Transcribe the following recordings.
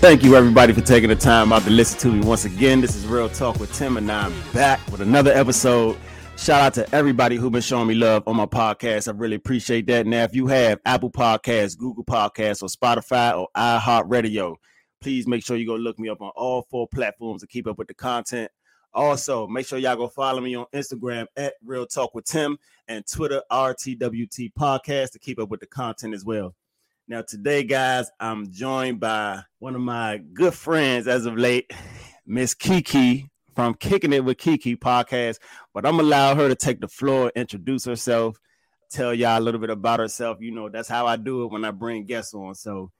Thank you, everybody, for taking the time out to listen to me once again. This is Real Talk with Tim, and I'm back with another episode. Shout out to everybody who's been showing me love on my podcast. I really appreciate that. Now, if you have Apple Podcasts, Google Podcasts, or Spotify or iHeartRadio, please make sure you go look me up on all four platforms to keep up with the content. Also, make sure y'all go follow me on Instagram at Real Talk with Tim and Twitter RTWT Podcast to keep up with the content as well. Now, today, guys, I'm joined by one of my good friends as of late, Miss KeKe from Kicking It with KeKe podcast. But I'm allow her to take the floor, introduce herself, tell y'all a little bit about herself. You know, that's how I do it when I bring guests on. So,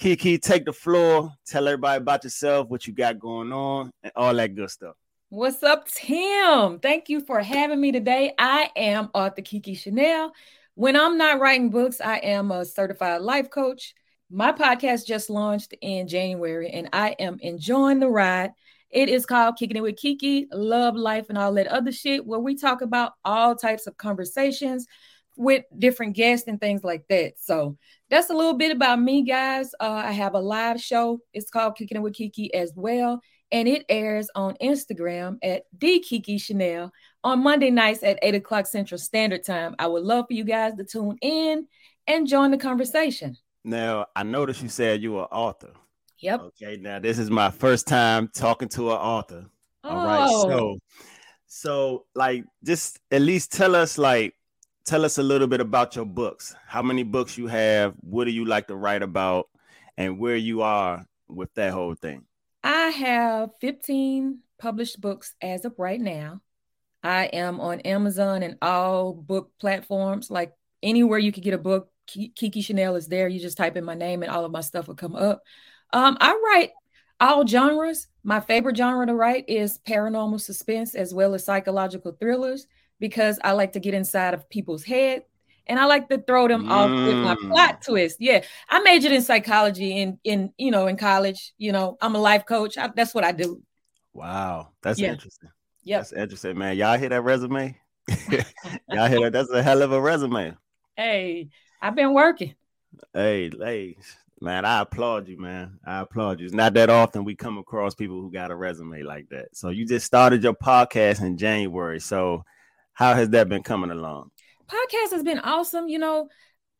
KeKe, take the floor, tell everybody about yourself, what you got going on, and all that good stuff. What's up, Tim? Thank you for having me today. I am author KeKe Chanel. When I'm not writing books, I am a certified life coach. My podcast just launched in January and I am enjoying the ride. It is called Kicking It with KeKe, Love, Life, and all that other shit, where we talk about all types of conversations with different guests and things like that. So that's a little bit about me, guys. Uh, I have a live show. It's called Kicking It with KeKe as well and it airs on Instagram at the KeKe Chanel on Monday nights at 8 o'clock Central Standard Time. I would love for you guys to tune in and join the conversation. Now, I noticed you said you were an author. Yep. Okay, now this is my first time talking to an author. Oh. All right. Oh. So so like just at least tell us like tell us a little bit about your books. How many books you have? What do you like to write about? And where you are with that whole thing. I have 15 published books as of right now. I am on Amazon and all book platforms, like anywhere you could get a book. KeKe Chanel is there. You just type in my name and all of my stuff will come up. Um, I write all genres. My favorite genre to write is paranormal suspense as well as psychological thrillers because I like to get inside of people's head and I like to throw them mm. off with my mm. plot twist. Yeah, I majored in psychology in in you know in college. You know, I'm a life coach. I, that's what I do. Wow, that's yeah. interesting. Yeah, that's interesting, man. Y'all hear that resume? Y'all hear that? That's a hell of a resume. Hey, I've been working. Hey, hey, man, I applaud you, man. I applaud you. It's not that often we come across people who got a resume like that. So you just started your podcast in January. So how has that been coming along? podcast has been awesome. You know,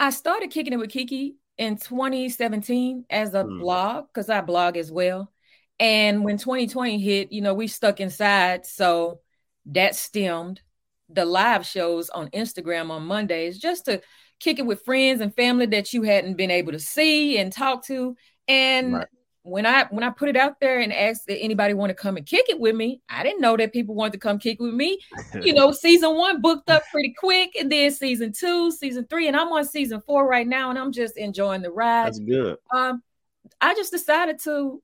I started kicking it with KeKe in 2017 as a mm. blog because I blog as well. And when 2020 hit, you know, we stuck inside. So that stemmed the live shows on Instagram on Mondays just to kick it with friends and family that you hadn't been able to see and talk to. And right when I when I put it out there and asked if anybody want to come and kick it with me, I didn't know that people wanted to come kick with me. you know, season one booked up pretty quick, and then season two, season three, and I'm on season four right now, and I'm just enjoying the ride. That's good. Um, I just decided to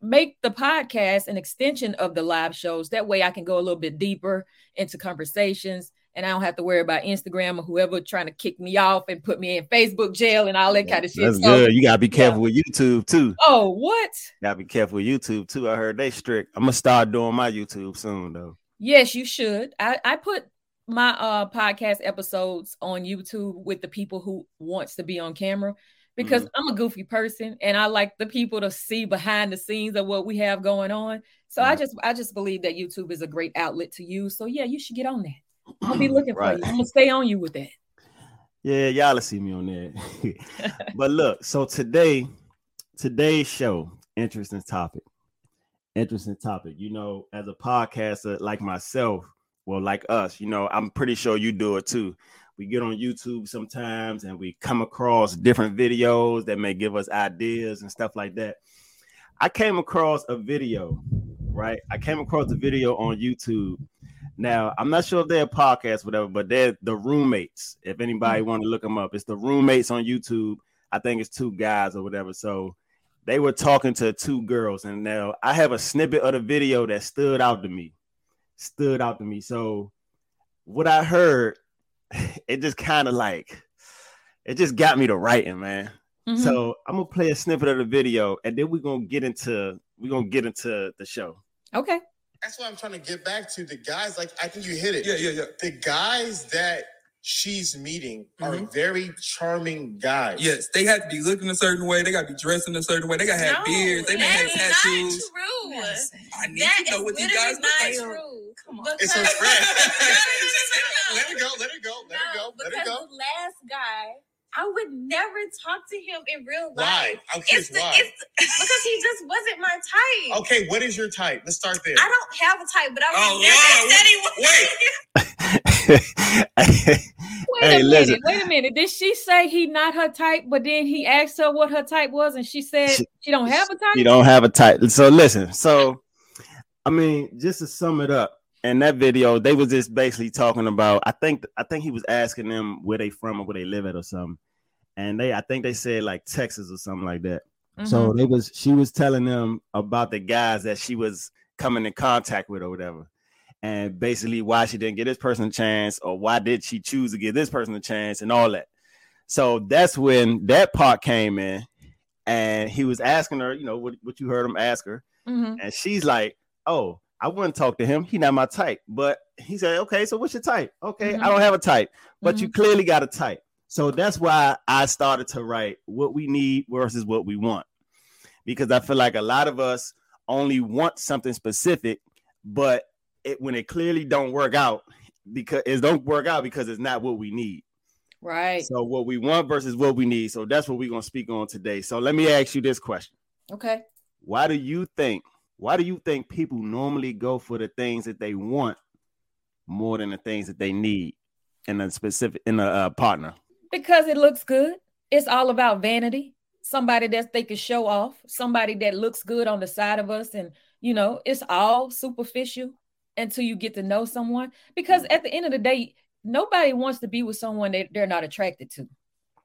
make the podcast an extension of the live shows. That way, I can go a little bit deeper into conversations and I don't have to worry about Instagram or whoever trying to kick me off and put me in Facebook jail and all that kind of shit. That's so, good. You gotta be careful yeah. with YouTube too. Oh, what? Gotta be careful with YouTube too. I heard they strict. I'm gonna start doing my YouTube soon though. Yes, you should. I, I put my uh podcast episodes on YouTube with the people who wants to be on camera because mm-hmm. I'm a goofy person and I like the people to see behind the scenes of what we have going on. So I just I just believe that YouTube is a great outlet to use. So yeah, you should get on that. I'll be looking right. for you. I'm gonna stay on you with that. Yeah, y'all see me on that. but look, so today, today's show, interesting topic. Interesting topic. You know, as a podcaster like myself, well, like us, you know, I'm pretty sure you do it too. We get on YouTube sometimes and we come across different videos that may give us ideas and stuff like that. I came across a video, right? I came across a video on YouTube now, I'm not sure if they're a podcast, whatever, but they're the roommates. If anybody mm-hmm. want to look them up, it's the roommates on YouTube. I think it's two guys or whatever. So they were talking to two girls, and now I have a snippet of the video that stood out to me. Stood out to me. So what I heard, it just kind of like it just got me to writing, man. Mm-hmm. So I'm gonna play a snippet of the video, and then we're gonna get into we're gonna get into the show. Okay that's what I'm trying to get back to. The guys, like I think you hit it. Yeah, yeah, yeah. The guys that she's meeting are mm-hmm. very charming guys. Yes, they have to be looking a certain way. They got to be dressed in a certain way. They got to have No, beards. They may have is tattoos. Not true. I need That to know is what these guys look not like. true. Come on. It's her friend. Let it go, let it go, let it go, let it go. the last guy, I would never talk to him in real Why? life. Oh, I'm It's, the, why. it's because he just wasn't my type. Okay, what is your type? Let's start there. I don't have a type, but I Oh, would never Lord, said he was. hey, Wait a listen. minute. Wait a minute. Did she say he not her type? But then he asked her what her type was, and she said She- she don't have a type. You don't have a type. So listen. So, I mean, just to sum it up, in that video, they was just basically talking about. I think I think he was asking them where they from or where they live at or something, and they I think they said like Texas or something like that. So Mhm. they was she was telling them about the guys that she was coming in contact with or whatever, and basically why she didn't get this person a chance or why did she choose to give this person a chance and all that. So that's when that part came in, and he was asking her, you know, what, what you heard him ask her, Mhm. and she's like, "Oh, I wouldn't talk to him. He not my type." But he said, "Okay, so what's your type? Okay, Mhm. I don't have a type, but you Mhm. clearly got a type." So that's why I started to write what we need versus what we want, because I feel like a lot of us only want something specific, but it when it clearly don't work out because it don't work out because it's not what we need. Right. So what we want versus what we need. So that's what we're gonna speak on today. So let me ask you this question Okay. why do you think why do you think people normally go for the things that they want more than the things that they need in a specific in a uh, partner Because it looks good. It's all about vanity. Somebody that they can show off, somebody that looks good on the side of us. And, you know, it's all superficial until you get to know someone. Because at the end of the day, nobody wants to be with someone that they're not attracted to.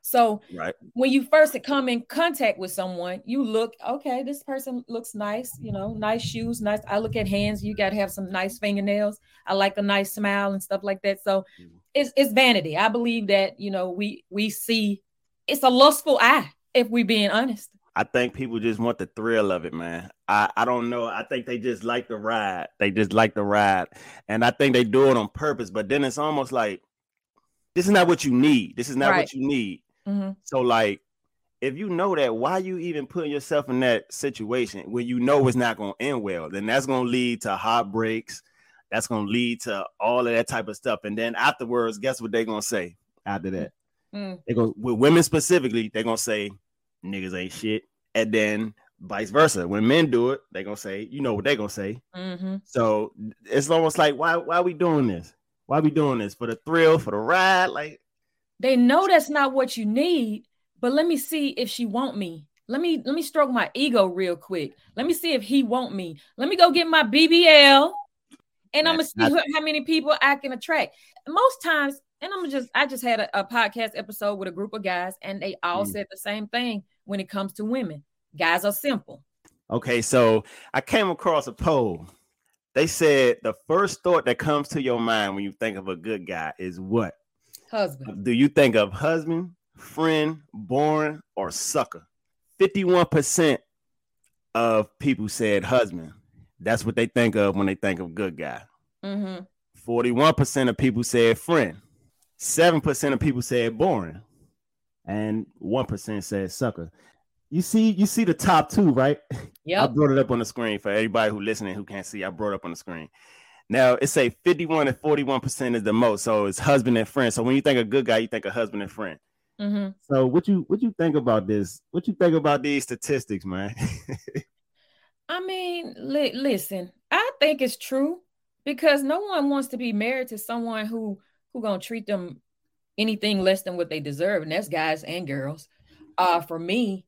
So right when you first come in contact with someone, you look, okay, this person looks nice, you know, nice shoes, nice. I look at hands, you got to have some nice fingernails. I like a nice smile and stuff like that. So Mhm. it's it's vanity. I believe that, you know, we we see it's a lustful eye, if we being honest. i think people just want the thrill of it man i i don't know i think they just like the ride they just like the ride and i think they do it on purpose but then it's almost like this is not what you need this is not Right. what you need Mhm. So like if you know that, why you even putting yourself in that situation when you know it's not going to end well? Then that's going to lead to heartbreaks. That's going to lead to all of that type of stuff. And then afterwards, guess what they're going to say after that? Mm. They go with women specifically. They're going to say niggas ain't shit. And then vice versa. When men do it, they're going to say, you know what they're going to say. Mhm. So it's almost like, why, why are we doing this? Why are we doing this? For the thrill, for the ride? Like, They know that's not what you need, but let me see if she want me. Let me let me stroke my ego real quick. Let me see if he want me. Let me go get my BBL, and I'm gonna see who- how many people I can attract. Most times, and I'm just I just had a, a podcast episode with a group of guys, and they all Mm. said the same thing when it comes to women. Guys are simple. Okay, so I came across a poll. They said the first thought that comes to your mind when you think of a good guy is what? Husband. Do you think of husband, friend, boring, or sucker? 51% of people said husband. That's what they think of when they think of good guy. Mm-hmm. 41% of people said friend. 7% of people said boring. And 1% said sucker. You see, you see the top two, right? Yeah. I brought it up on the screen for everybody who listening who can't see. I brought it up on the screen. Now it say 51 and 41 percent is the most. So it's husband and friend. So when you think a good guy, you think a husband and friend. Mm-hmm. So what you what you think about this? What you think about these statistics, man? I mean, li- listen, I think it's true because no one wants to be married to someone who who gonna treat them anything less than what they deserve, and that's guys and girls. Uh, for me,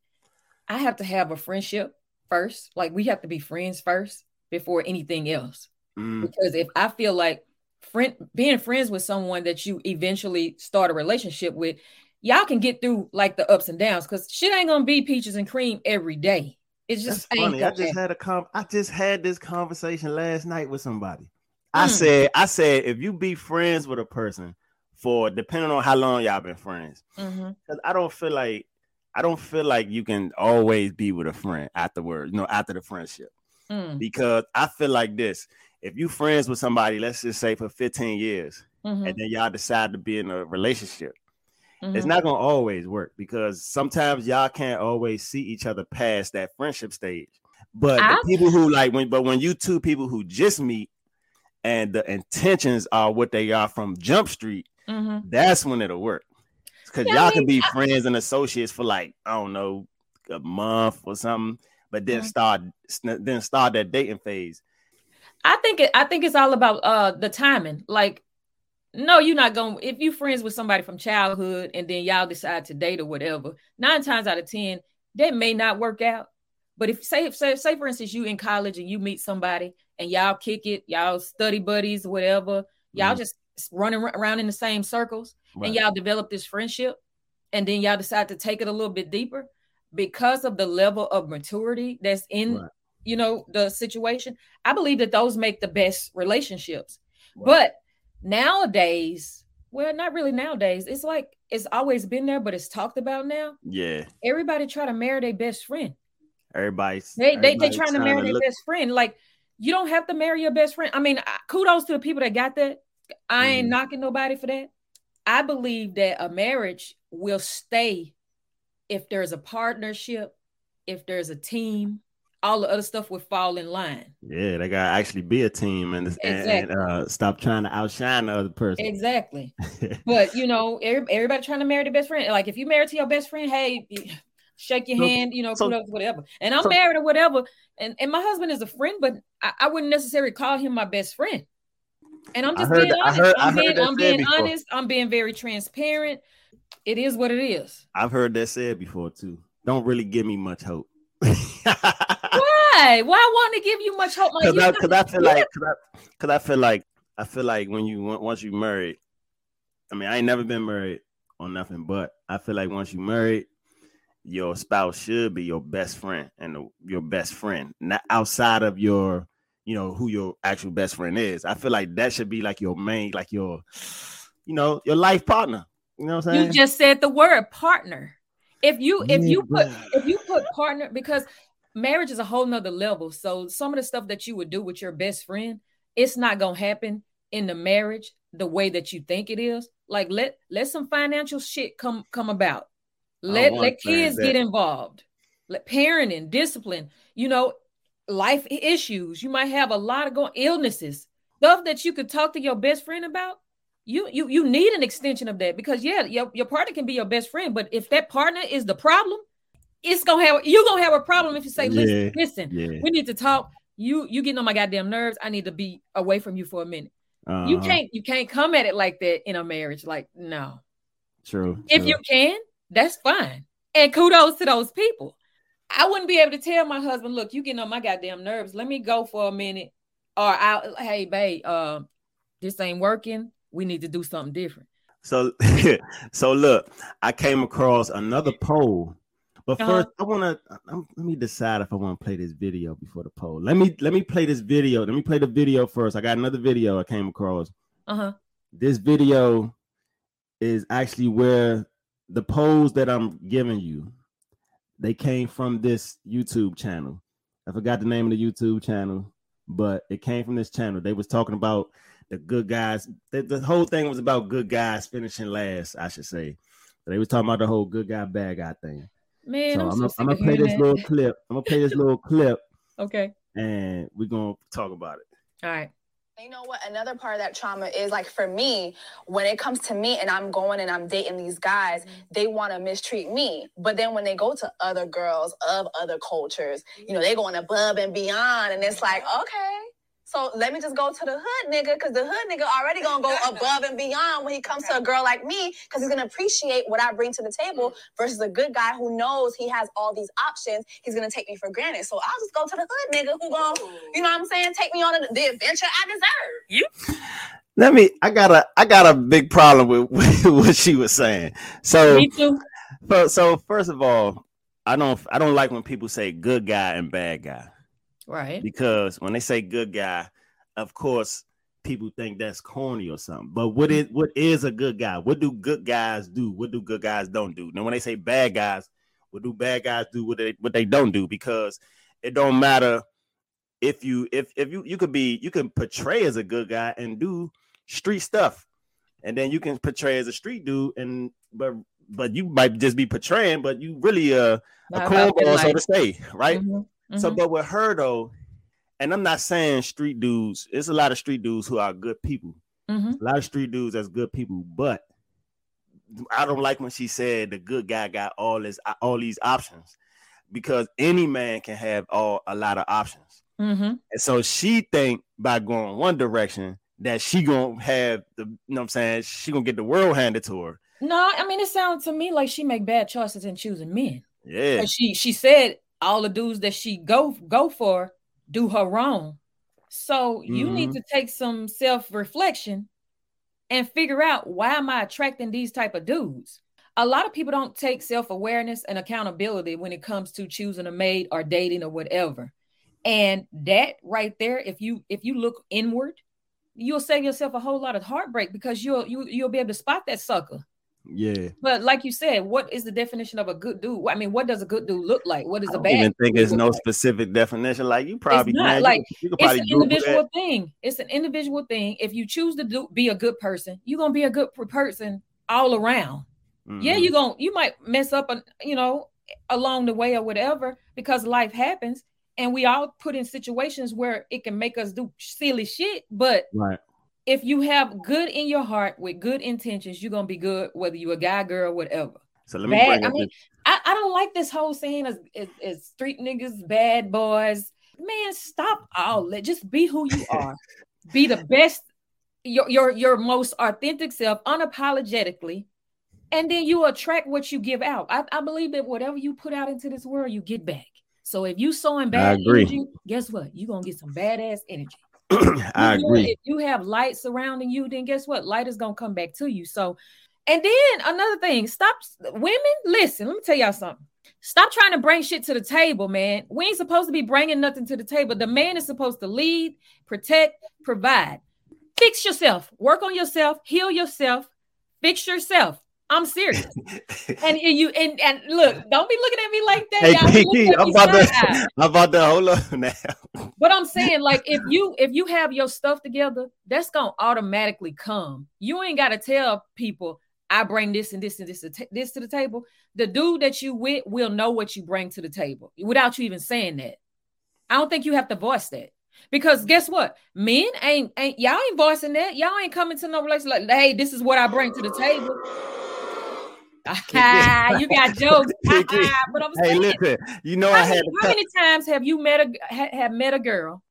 I have to have a friendship first. Like we have to be friends first before anything else. Mm, Because if I feel like friend being friends with someone that you eventually start a relationship with, y'all can get through like the ups and downs because shit ain't gonna be peaches and cream every day. It's just funny. I just had a com- I just had this conversation last night with somebody. I Mm. said, I said, if you be friends with a person for depending on how long y'all been friends, because I don't feel like I don't feel like you can always be with a friend afterwards, you know, after the friendship. Mm, because I feel like this: if you friends with somebody, let's just say for 15 years, mhm, and then y'all decide to be in a relationship, it's mhm. not gonna always work because sometimes y'all can't always see each other past that friendship stage. But I- the people who like when but when you two people who just meet and the intentions are what they are from Jump Street, Mhm. that's when it'll work. Because Yeah, y'all can mean, be friends and associates for like I don't know a month or something, but then Mhm. start then start that dating phase. I think it, I think it's all about uh the timing. Like, no, you're not going. If you friends with somebody from childhood and then y'all decide to date or whatever, nine times out of ten, that may not work out. But if say say say for instance, you in college and you meet somebody and y'all kick it, y'all study buddies, whatever, y'all Mhm. just running around in the same circles, Right. and y'all develop this friendship, and then y'all decide to take it a little bit deeper because of the level of maturity that's in Right. You know the situation i believe that those make the best relationships. Right. but nowadays well not really nowadays it's like it's always been there but it's talked about now. Yeah, everybody try to marry their best friend. Everybody's they they, they trying to marry their look- best friend. Like you don't have to marry your best friend. I mean kudos to the people that got that. I ain't Mhm. knocking nobody for that. I believe that a marriage will stay if there's a partnership if there's a team all the other stuff would fall in line Yeah, they gotta actually be a team and and, and uh, stop trying to outshine the other person. Exactly. But you know, every, everybody trying to marry their best friend. Like if you married to your best friend, hey, shake your So- hand, you know, so- kudos, whatever. And I'm so- married or whatever. And, and my husband is a friend, but I, I wouldn't necessarily call him my best friend. And I'm just being that- honest. heard- I'm being, I'm being honest. I'm being very transparent. It is what it is. I've heard that said before too. Don't really give me much hope. Why? Why want to give you much hope? Because you I, know- I feel like, cause I, I feel like, I feel like when you once you married, I mean, I ain't never been married or nothing, but I feel like once you married, your spouse should be your best friend and the, your best friend, not outside of your, you know, who your actual best friend is. I feel like that should be like your main, like your, you know, your life partner. You know what I'm saying? You just said the word partner. If you if you put if you put partner because marriage is a whole nother level. So some of the stuff that you would do with your best friend, it's not gonna happen in the marriage the way that you think it is. Like let let some financial shit come come about. Let let kids understand get involved. Let parenting, discipline, you know, life issues. You might have a lot of going illnesses, stuff that you could talk to your best friend about you you you need an extension of that because yeah your, your partner can be your best friend but if that partner is the problem it's gonna have you're gonna have a problem if you say listen Yeah, listen yeah. we need to talk. You you getting on my goddamn nerves. I need to be away from you for a minute. You Uh-huh. can't you can't come at it like that in a marriage like no. True. if true. you can that's fine. And kudos to those people. I wouldn't be able to tell my husband look you getting on my goddamn nerves. Let me go for a minute. Or i hey babe uh, this ain't working. We need to do something different. So, so look, I came across another poll, but Uh-huh. first I want to let me decide if I want to play this video before the poll. Let me let me play this video. Let me play the video first. I got another video I came across. uh-huh This video is actually where the polls that I'm giving you they came from this YouTube channel. I forgot the name of the YouTube channel, but it came from this channel. They was talking about the good guys. The, the whole thing was about good guys finishing last, I should say. They was talking about the whole good guy, bad guy thing. Man, so I'm, I'm, so gonna, I'm gonna play this that. little clip. I'm gonna play this little clip, Okay. and we're gonna talk about it. All right. You know what? Another part of that trauma is like for me, when it comes to me and I'm going and I'm dating these guys, mm-hmm. they want to mistreat me. But then when they go to other girls of other cultures, you know, they're going above and beyond. And it's like, okay. So let me just go to the hood nigga, because the hood nigga already gonna go above and beyond when he comes to a girl like me, because he's gonna appreciate what I bring to the table mm-hmm. versus a good guy who knows he has all these options. He's gonna take me for granted. So I'll just go to the hood nigga who gonna, you know what I'm saying, take me on the, the adventure I deserve. You. Let me. I got a. I got a big problem with, with what she was saying. So, Me too. so, so first of all, I don't. I don't like when people say good guy and bad guy. Right. because when they say good guy, of course, people think that's corny or something. But what is what is a good guy? What do good guys do? What do good guys don't do? Now, when they say bad guys, what do bad guys do? What they what they don't do? Because it don't matter if you if if you you could be you can portray as a good guy and do street stuff, and then you can portray as a street dude and but but you might just be portraying, but you really uh, a cornball, so to say, right? So, mhm. but with her though, and I'm not saying street dudes. It's a lot of street dudes who are good people. Mhm. A lot of street dudes that's good people, but I don't like when she said the good guy got all this all these options because any man can have all a lot of options. Mhm. And so she think by going one direction that she gonna have the you know what I'm saying she gonna get the world handed to her. No, I mean it sounds to me like she make bad choices in choosing men. Yeah. She she said all the dudes that she go go for do her wrong. So you need Mhm. to take some self-reflection and figure out why am I attracting these type of dudes? A lot of people don't take self-awareness and accountability when it comes to choosing a mate or dating or whatever. And that right there, if you if you look inward, you'll save yourself a whole lot of heartbreak because you'll you you'll be able to spot that sucker. Yeah. But like you said, what is the definition of a good dude? I mean, what does a good dude look like? What is I a bad? even think there's no like? specific definition. Like you probably not, man, you like, you, could It's an Google that. individual thing. It's an individual thing. If you choose to do be a good person, you're gonna be a good person all around. Yeah, Mhm. you gonna you might mess up, you know, along the way or whatever because life happens, and we all put in situations where it can make us do silly shit. But right. If you have good in your heart with good intentions, you're gonna be good, whether you're a guy, girl, whatever. So let me Bad. I mean, this- I, I don't like this whole saying as, as, as street niggas, bad boys. Man, stop all that. Just be who you are. be the best, your your your most authentic self, unapologetically, and then you attract what you give out. I, I believe that whatever you put out into this world, you get back. So if you sowing bad energy, guess what? You're gonna get some badass energy. I You know, agree. If you have light surrounding you, then guess what? Light is gonna come back to you. So, and then another thing, stop women. Listen, let me tell y'all something. Stop trying to bring shit to the table, man. We ain't supposed to be bringing nothing to the table. The man is supposed to lead, protect, provide. Fix yourself, work on yourself, heal yourself, fix yourself. I'm serious. and, you and and look, don't be looking at me like that. Hey. KeKe, I'm about to. I'm about to hold up now. But I'm saying, like, if you if you have your stuff together, that's gonna automatically come. You ain't gotta tell people I bring this and this and this to ta- this to the table. The dude that you with will know what you bring to the table without you even saying that. I don't think you have to voice that. Because guess what? Men ain't ain't y'all ain't voicing that. Y'all ain't coming to no relation like, hey, this is what I bring to the table. you got jokes. But I'm Hey, saying, listen, you know how, I had many, how many times have you met a ha, have met a girl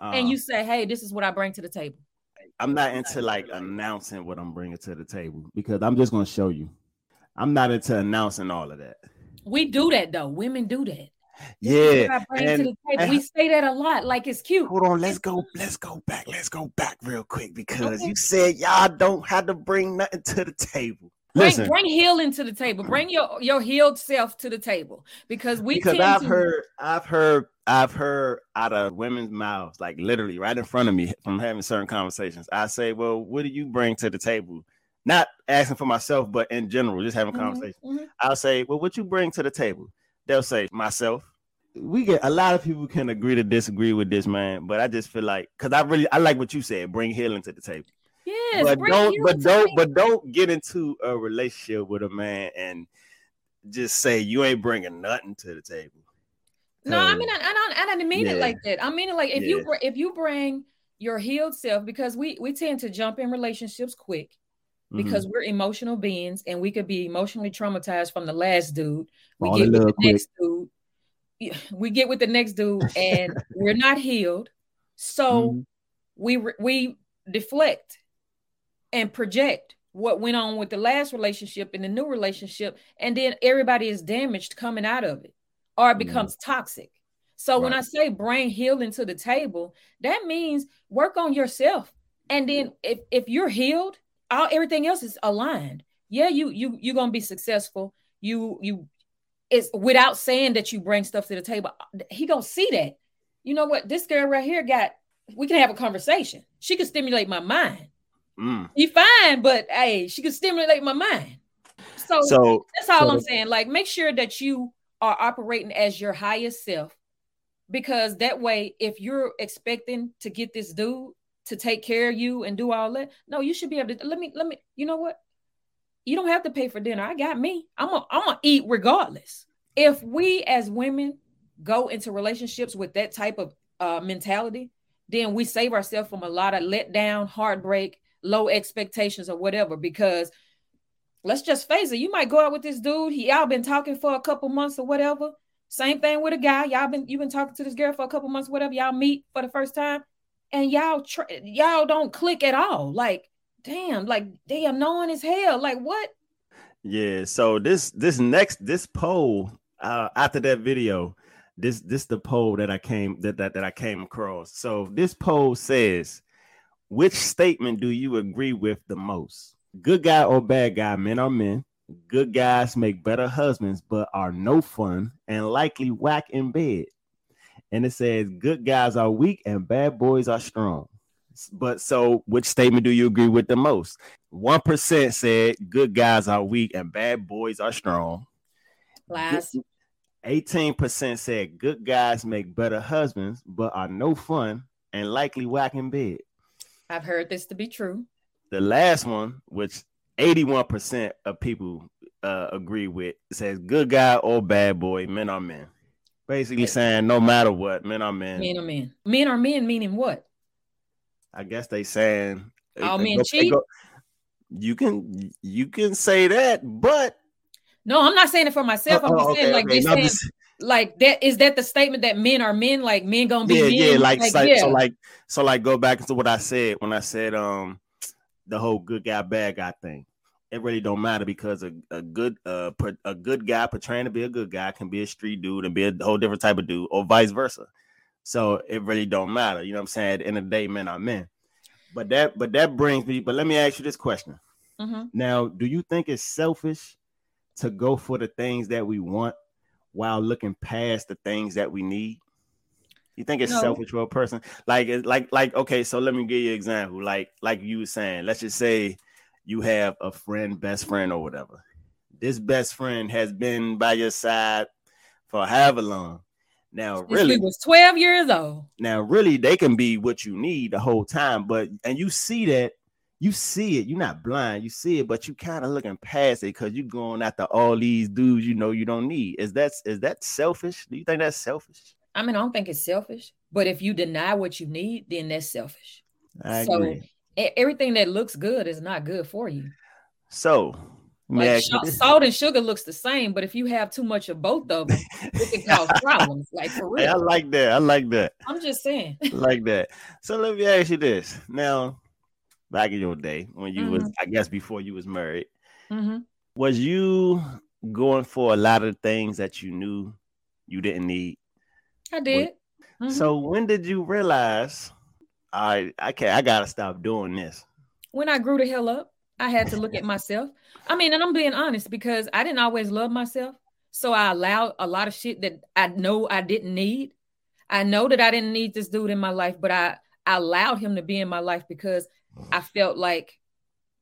and uh, you say, "Hey, this is what I bring to the table." I'm not into like announcing what I'm bringing to the table because I'm just gonna show you. I'm not into announcing all of that. We do that though. Women do that. Yeah, what I bring to and- and- We say that a lot, like it's cute. Hold on, let's go. Let's go back. Let's go back real quick because Okay. you said y'all don't have to bring nothing to the table. Bring, Listen, bring healing to the table. Bring your your healed self to the table because we because I've to. heard, I've heard, I've heard out of women's mouths, like literally right in front of me, from having certain conversations. I say, "Well, what do you bring to the table?" Not asking for myself, but in general, just having Mhm, conversations. mhm. I'll say, "Well, what you bring to the table?" They'll say, "Myself." We get a lot of people can agree to disagree with this man, but I just feel like because I really I like what you said, bring healing to the table. Yes, but don't but don't table. but don't get into a relationship with a man and just say you ain't bringing nothing to the table. No, I mean, I, I don't, I didn't mean it like that. I mean it like if you Yeah. br- if you bring your healed self, because we we tend to jump in relationships quick because we're emotional beings and we could be emotionally traumatized from the last dude. We Fall get with the quick. next dude. We get with the next dude and we're not healed. So Mhm. we re- we deflect and project what went on with the last relationship and the new relationship and then everybody is damaged coming out of it or it Mhm. becomes toxic. So when i say bring healing to the table that means work on yourself. And then if if you're healed all everything else is aligned. Yeah you you you're gonna be successful. You you it's without saying that you bring stuff to the table. He gonna see that. You know what? This girl right here got we can have a conversation. She can stimulate my mind Mm. you fine, but hey, she could stimulate my mind. So, So that's all so I'm saying. Like, make sure that you are operating as your highest self because that way, if you're expecting to get this dude to take care of you and do all that, no, you should be able to. Let me, let me. You know what? You don't have to pay for dinner. I got me. I'm gonna, I'm gonna eat regardless. If we as women go into relationships with that type of uh, mentality, then we save ourselves from a lot of letdown, heartbreak, low expectations, or whatever. Because let's just face it, you might go out with this dude. He y'all been talking for a couple months or whatever. Same thing with a guy. Y'all been you've been talking to this girl for a couple months, whatever. Y'all meet for the first time, and y'all tr- y'all don't click at all. Like, damn, like they are annoying as hell. Like what? Yeah. So this this next this poll uh, after that video, this this the poll that I came that, that that I came across. So this poll says, which statement do you agree with the most? Good guy or bad guy? Men are men. Good guys make better husbands, but are no fun and likely whack in bed. And it says good guys are weak and bad boys are strong. But so, which statement do you agree with the most? One percent said good guys are weak and bad boys are strong. Last. 18% said good guys make better husbands, but are no fun and likely whack in bed. I've heard this to be true. The last one, which 81% of people uh, agree with, says good guy or bad boy, men are men. Basically saying no matter what, men are men. Men are men. Men are men meaning what? I guess they saying All they men they cheat? go- you can you can say that, but No, I'm not saying it for myself. I'm just oh, saying okay, like okay. they saying like that is that the statement that men are men, like men gonna be yeah, men. yeah, like, so, yeah. so like so like go back into what I said when I said um the whole good guy bad guy thing. It really don't matter because a, a good uh a good guy portraying to be a good guy can be a street dude and be a whole different type of dude or vice versa. So it really don't matter. You know what I'm saying? At the end of the day, men are men. But that but that brings me, but let me ask you this question. Mhm. Now, do you think it's selfish to go for the things that we want while looking past the things that we need? You think it's No. selfish for a person? Like, it's like, like, okay, so let me give you an example. Like, like you were saying, let's just say you have a friend, best friend, or whatever. This best friend has been by your side for however long. Now, Since really, was 12 years old. now, really, they can be what you need the whole time, but and you see that, you see it. You're not blind, you see it, but you kind of looking past it because you're going after all these dudes you know you don't need. Is that is that selfish? Do you think that's selfish? I mean, I don't think it's selfish, but if you deny what you need, then that's selfish. I so agree. everything that looks good is not good for you. So, Like you salt, and sugar looks the same, but if you have too much of both of them, it can cause problems. Like for Hey, I like that. I like that. I'm just saying. Like that. So let me ask you this. Now, back in your day when you was, Mhm. I guess before you was married, Mhm. was you going for a lot of things that you knew you didn't need? I did. Mhm. So when did you realize I I can't I gotta stop doing this? when I grew the hell up, I had to look at myself. I mean, and I'm being honest because I didn't always love myself. So I allowed a lot of shit that I know I didn't need. I know that I didn't need this dude in my life, but I, I allowed him to be in my life because I felt like,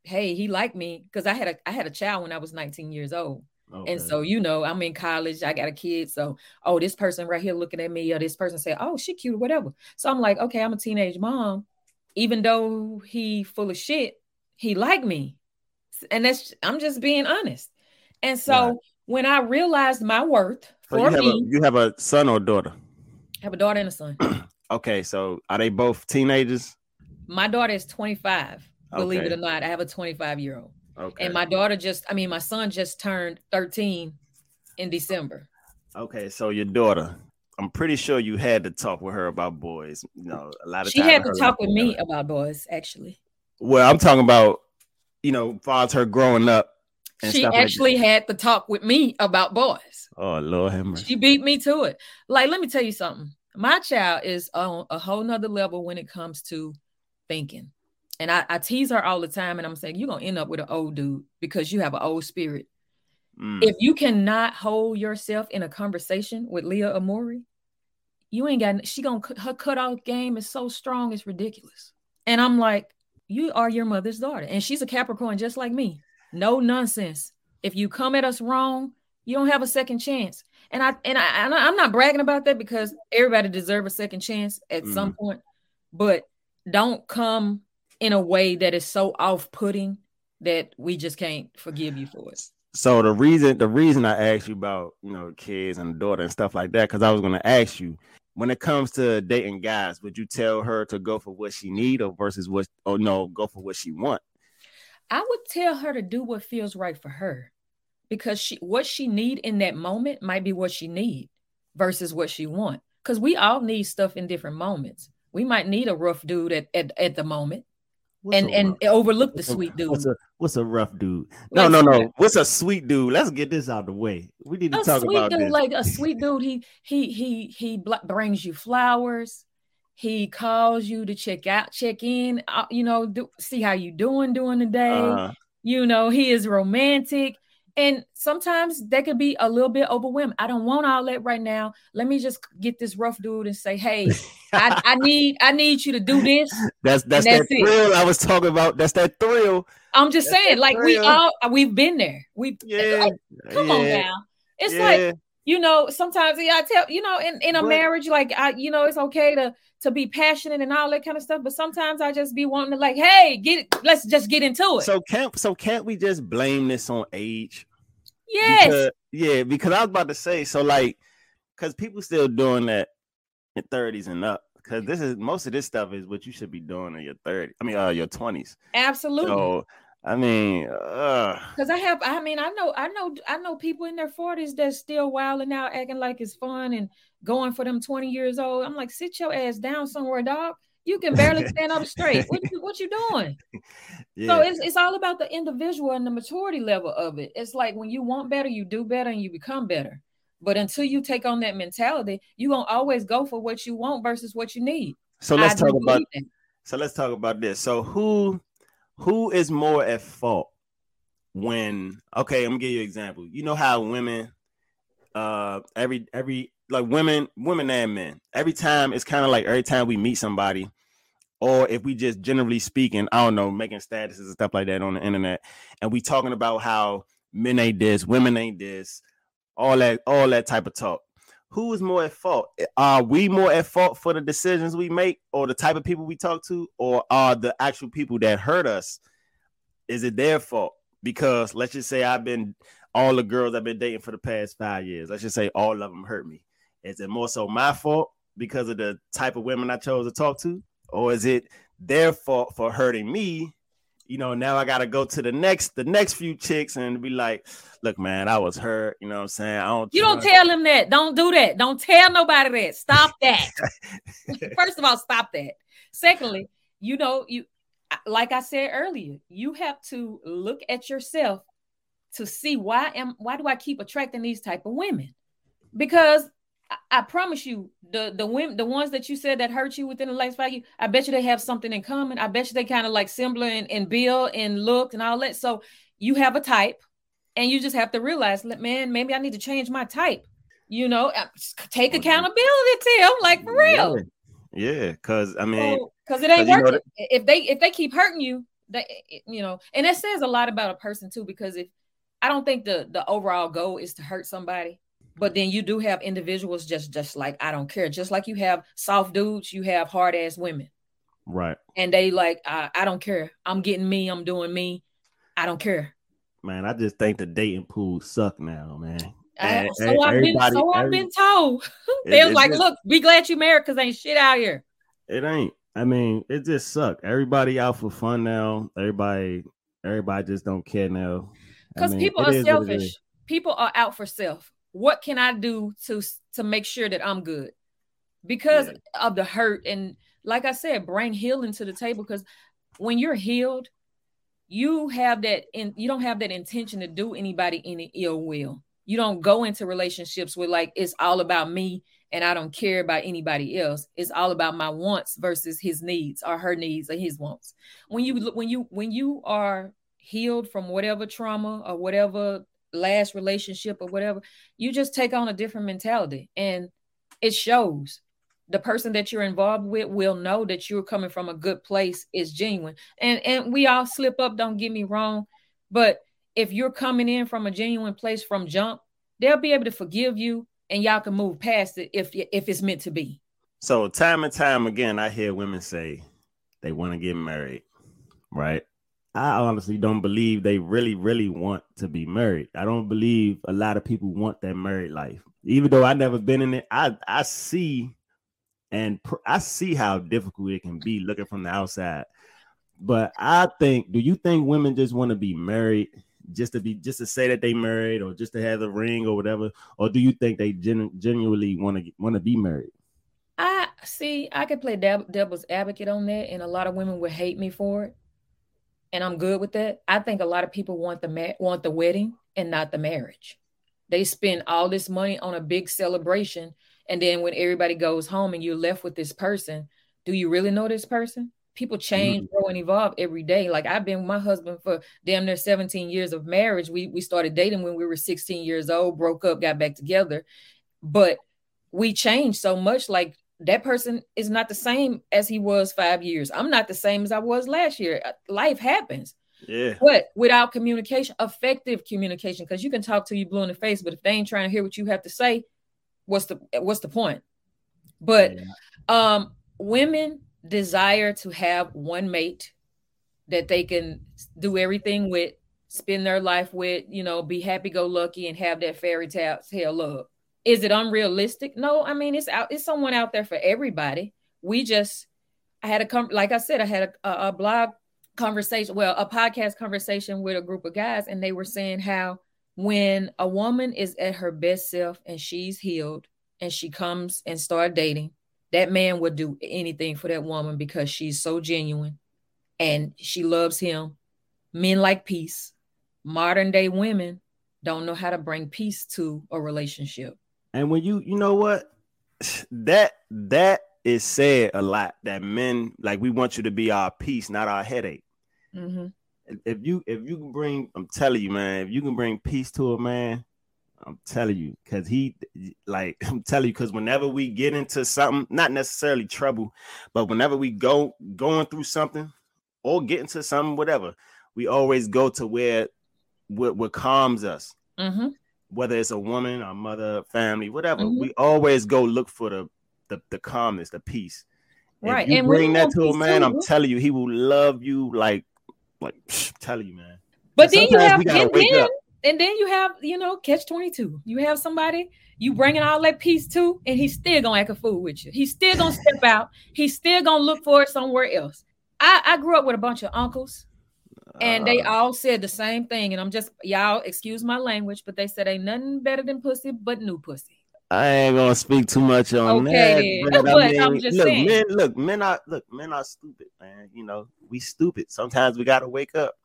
hey, he liked me because I had a I had a child when I was 19 years old. Okay. And so, you know, I'm in college, I got a kid. So, oh, this person right here looking at me, or this person say, oh, she cute, or whatever. So I'm like, okay, I'm a teenage mom. Even though he full of shit, he liked me. And that's I'm just being honest. And so Right. when I realized my worth So for you have me, a you have a son or daughter? I have a daughter and a son. Okay, so are they both teenagers? My daughter is 25. Believe Okay. it or not, I have a 25 year old. Okay. And my daughter just, I mean, my son just turned 13 in December. okay, so your daughter. I'm pretty sure you had to talk with her about boys. You know, a lot of She had to talk with me about boys, actually. Well, I'm talking about, you know, far as her growing up. She stuff like actually had to talk with me about boys. Oh Lord have mercy. She beat me to it. Like, let me tell you something. My child is on a whole nother level when it comes to thinking. And I, I tease her all the time, and I'm saying, you're gonna end up with an old dude because you have an old spirit. Mm. If you cannot hold yourself in a conversation with Leah Amori, you ain't got she gonna cut- her cutoff game is so strong, it's ridiculous. And I'm like, you are your mother's daughter, and she's a Capricorn just like me. No nonsense. If you come at us wrong, you don't have a second chance. And I and I I'm not bragging about that because everybody deserves a second chance at mm-hmm. some point, but don't come in a way that is so off-putting that we just can't forgive you for it. So the reason the reason I asked you about you know kids and daughter and stuff like that because I was going to ask you when it comes to dating guys, would you tell her to go for what she need or versus what or no go for what she want? I would tell her to do what feels right for her because she what she need in that moment might be what she need versus what she want because we all need stuff in different moments. We might need a rough dude at, at, at the moment What's and and overlook the sweet dude. What's a what's a rough dude? No, no, no. What's a sweet dude? Let's get this out of the way. We need to talk about dude, this. Like a sweet dude, he he he he brings you flowers. He calls you to check out, check in. Uh, you know, do, see how you doing during the day. Uh, you know, he is romantic. And sometimes that could be a little bit overwhelming. I don't want all that right now. Let me just get this rough dude and say, "Hey, I, I, need I need you to do this." That's that's, that's that it. thrill I was talking about. That's that thrill. I'm just that's saying, like thrill. we all we've been there. We yeah, like, come yeah. on now. It's yeah. like you know, sometimes yeah, I tell you know, in in a but, marriage, like I, you know, it's okay to to be passionate and all that kind of stuff. But sometimes I just be wanting to like, hey, get it, let's just get into it. So can't so can't we just blame this on age? Yes. Because, yeah, because I was about to say, so like, because people still doing that in 30s and up. Because this is most of this stuff is what you should be doing in your 30s. I mean, uh, your 20s. Absolutely. So I mean, because I have, I mean, I know, I know, I know people in their 40s that's still wilding out, acting like it's fun and going for them 20 years old. I'm like, sit your ass down somewhere, dog. You can barely stand up straight. What you, what you doing? Yeah. So it's it's all about the individual and the maturity level of it. It's like when you want better, you do better and you become better. But until you take on that mentality, you gonna always go for what you want versus what you need. So let's I talk about so let's talk about this. So who who is more at fault when okay, I'm gonna give you an example. You know how women uh every every like women, women and men. Every time it's kind of like every time we meet somebody, or if we just generally speaking, I don't know, making statuses and stuff like that on the internet, and we talking about how men ain't this, women ain't this, all that, all that type of talk. Who is more at fault? Are we more at fault for the decisions we make, or the type of people we talk to, or are the actual people that hurt us? Is it their fault? Because let's just say I've been all the girls I've been dating for the past five years. Let's just say all of them hurt me. Is it more so my fault because of the type of women I chose to talk to, or is it their fault for hurting me? You know, now I gotta go to the next the next few chicks and be like, look, man, I was hurt. You know what I'm saying? I don't You don't tell them that. Don't do that. Don't tell nobody that. Stop that. First of all, stop that. Secondly, you know, you like I said earlier, you have to look at yourself to see why am why do I keep attracting these type of women? Because I, promise you, the the women, the ones that you said that hurt you within the last five years, I bet you they have something in common. I bet you they kind of like similar in, in build and look and all that. So you have a type, and you just have to realize, man, maybe I need to change my type. You know, uh, take accountability, Tim. Like for real. Yeah, because I mean, because it ain't working. You know if they if they keep hurting you, they you know, and that says a lot about a person too. Because if I don't think the the overall goal is to hurt somebody but then you do have individuals just just like I don't care. Just like you have soft dudes, you have hard ass women. Right. And they like I, I don't care. I'm getting me. I'm doing me. I don't care. Man, I just think the dating pool suck now, man. I, eh, so I've been so I've been told. they was like, just, look, be glad you married because ain't shit out here. It ain't. I mean, it just suck. Everybody out for fun now. Everybody, everybody just don't care now. Because I mean, people are selfish. People are out for self what can I do to to make sure that I'm good? Because yeah. of the hurt and like I said, bring healing to the table because when you're healed, you have that and you don't have that intention to do anybody any ill will. You don't go into relationships with like it's all about me and I don't care about anybody else. It's all about my wants versus his needs or her needs or his wants. When you when you when you are healed from whatever trauma or whatever last relationship or whatever, you just take on a different mentality and it shows. The person that you're involved with will know that you're coming from a good place is genuine. And and we all slip up, don't get me wrong, but if you're coming in from a genuine place from jump, they'll be able to forgive you and y'all can move past it if if it's meant to be. So time and time again, I hear women say they want to get married, right? I honestly don't believe they really, really want to be married. I don't believe a lot of people want that married life. Even though I've never been in it, I I see and pr- I see how difficult it can be looking from the outside. But I think, do you think women just want to be married just to be just to say that they married or just to have a ring or whatever, or do you think they genu- genuinely want to want to be married? I see. I could play devil's advocate on that, and a lot of women would hate me for it and I'm good with that. I think a lot of people want the ma- want the wedding and not the marriage. They spend all this money on a big celebration, and then when everybody goes home and you're left with this person, do you really know this person? People change, mm-hmm. grow, and evolve every day. Like I've been with my husband for damn near 17 years of marriage. We we started dating when we were 16 years old, broke up, got back together, but we changed so much. Like that person is not the same as he was five years. I'm not the same as I was last year. Uh, life happens. Yeah. But without communication, effective communication, because you can talk to you blue in the face, but if they ain't trying to hear what you have to say, what's the what's the point? But yeah. um women desire to have one mate that they can do everything with, spend their life with, you know, be happy go lucky and have that fairy tale love. Is it unrealistic? No, I mean it's out. It's someone out there for everybody. We just, I had a com- like I said, I had a, a blog conversation, well, a podcast conversation with a group of guys, and they were saying how when a woman is at her best self and she's healed and she comes and start dating, that man would do anything for that woman because she's so genuine and she loves him. Men like peace. Modern day women don't know how to bring peace to a relationship. And when you, you know what, that that is said a lot that men like we want you to be our peace, not our headache. Mm-hmm. If you if you can bring, I'm telling you, man, if you can bring peace to a man, I'm telling you, because he like I'm telling you, because whenever we get into something, not necessarily trouble, but whenever we go going through something or get into something, whatever, we always go to where what, what calms us. Mm-hmm whether it's a woman, a mother, family, whatever, mm-hmm. we always go look for the the, the calmness, the peace. Right. And bring that to a man, too. I'm telling you, he will love you like like psh, telling you, man. But then you have and then, and then you have, you know, catch 22. You have somebody you bringing all that peace to, and he's still gonna act a fool with you. He's still gonna step out, he's still gonna look for it somewhere else. I, I grew up with a bunch of uncles and they uh. all said the same thing. And I'm just y'all excuse my language, but they said ain't nothing better than pussy but new pussy. I ain't gonna speak too much on okay, that. But, but I mean, I'm just look, saying. men, look, men are look, men are stupid, man. You know, we stupid. Sometimes we gotta wake up.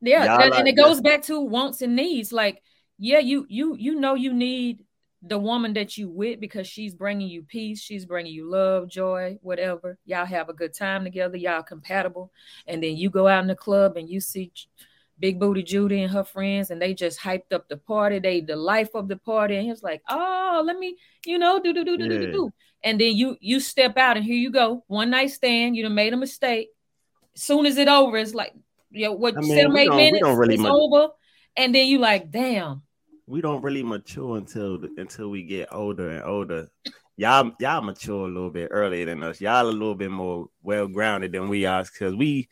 Yeah, that, and it goes back to wants and needs. Like, yeah, you you you know you need the woman that you with because she's bringing you peace, she's bringing you love, joy, whatever. Y'all have a good time together, y'all compatible, and then you go out in the club and you see Big Booty Judy and her friends, and they just hyped up the party. They the life of the party, and he's like, "Oh, let me, you know, do do do do do do." And then you you step out, and here you go, one night stand. You done made a mistake. Soon as it over, it's like, you know, what I mean, seven eight minutes, really it's much- over, and then you like, damn we don't really mature until until we get older and older. Y'all y'all mature a little bit earlier than us. Y'all a little bit more well grounded than we are because we,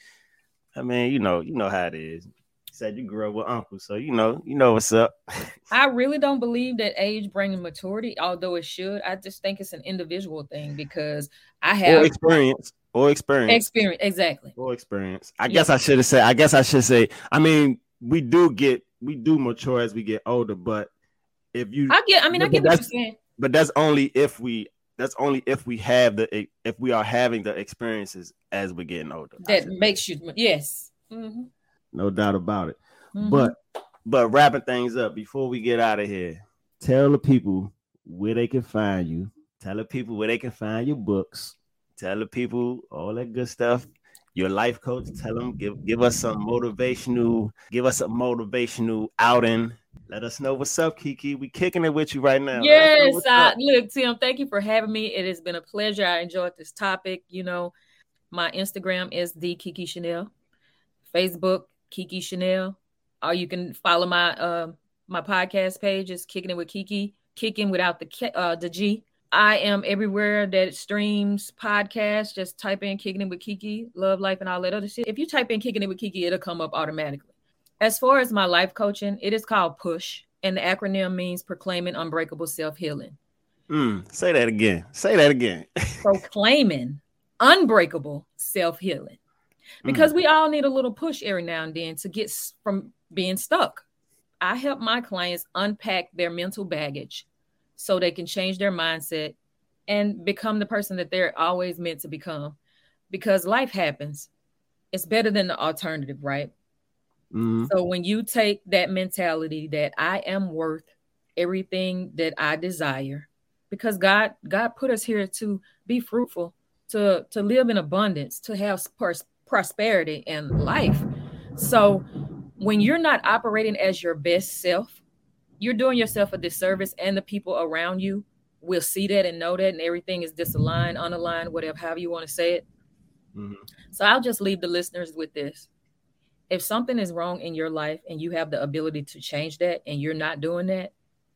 I mean, you know, you know how it is. You said you grew up with uncle, so you know, you know what's up. I really don't believe that age brings maturity, although it should. I just think it's an individual thing because I have or experience or experience. Experience, exactly. Or experience. I yeah. guess I should have said. I guess I should say. I mean, we do get we do mature as we get older, but if you I get I mean I get what you're saying. But that's only if we that's only if we have the if we are having the experiences as we're getting older. That makes you yes. Mm-hmm. No doubt about it. Mm-hmm. But but wrapping things up before we get out of here, tell the people where they can find you. Tell the people where they can find your books. Tell the people all that good stuff your life coach. Tell them, give give us some motivational, give us a motivational outing. Let us know what's up, KeKe. We kicking it with you right now. Yes, uh, look, Tim. Thank you for having me. It has been a pleasure. I enjoyed this topic. You know, my Instagram is the KeKe Chanel, Facebook KeKe Chanel, or you can follow my uh, my podcast page is Kicking It with KeKe kicking without the uh, the G. I am everywhere that streams podcasts. Just type in kicking it with KeKe, love life, and all that other shit. If you type in kicking it with KeKe, it'll come up automatically. As far as my life coaching, it is called PUSH, and the acronym means proclaiming unbreakable self healing. Mm, say that again. Say that again. proclaiming unbreakable self healing. Because mm. we all need a little push every now and then to get from being stuck. I help my clients unpack their mental baggage so they can change their mindset and become the person that they're always meant to become. Because life happens. It's better than the alternative, right? Mm-hmm. So when you take that mentality that I am worth everything that I desire, because God God put us here to be fruitful, to to live in abundance, to have pers- prosperity and life. So when you're not operating as your best self, you're doing yourself a disservice, and the people around you will see that and know that, and everything is disaligned, unaligned, whatever, however you want to say it. Mm-hmm. So I'll just leave the listeners with this. If something is wrong in your life and you have the ability to change that and you're not doing that,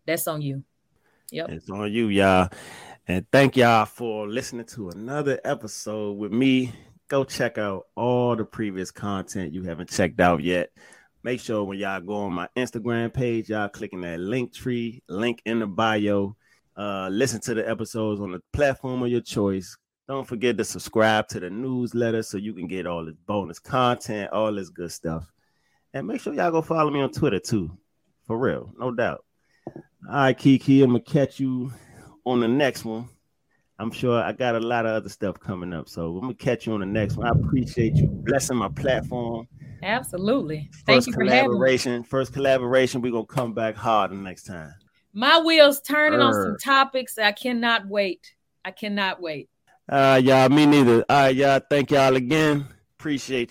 that's on you. Yep. It's on you, y'all. And thank y'all for listening to another episode with me. Go check out all the previous content you haven't checked out yet. Make sure when y'all go on my Instagram page, y'all clicking that link tree, link in the bio. Uh, listen to the episodes on the platform of your choice. Don't forget to subscribe to the newsletter so you can get all this bonus content, all this good stuff. And make sure y'all go follow me on Twitter too. For real, no doubt. All right, KeKe, I'm gonna catch you on the next one. I'm sure I got a lot of other stuff coming up. So I'm gonna catch you on the next one. I appreciate you blessing my platform. Absolutely. Thank first you collaboration. First collaboration. We're gonna come back harder next time. My wheels turning on some topics. I cannot wait. I cannot wait. Uh y'all, me neither. All right, y'all. Thank y'all again. Appreciate